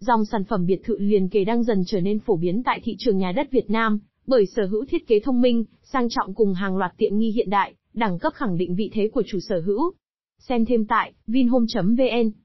Dòng sản phẩm biệt thự liền kề đang dần trở nên phổ biến tại thị trường nhà đất Việt Nam, bởi sở hữu thiết kế thông minh, sang trọng cùng hàng loạt tiện nghi hiện đại, đẳng cấp khẳng định vị thế của chủ sở hữu. Xem thêm tại vinhome.vn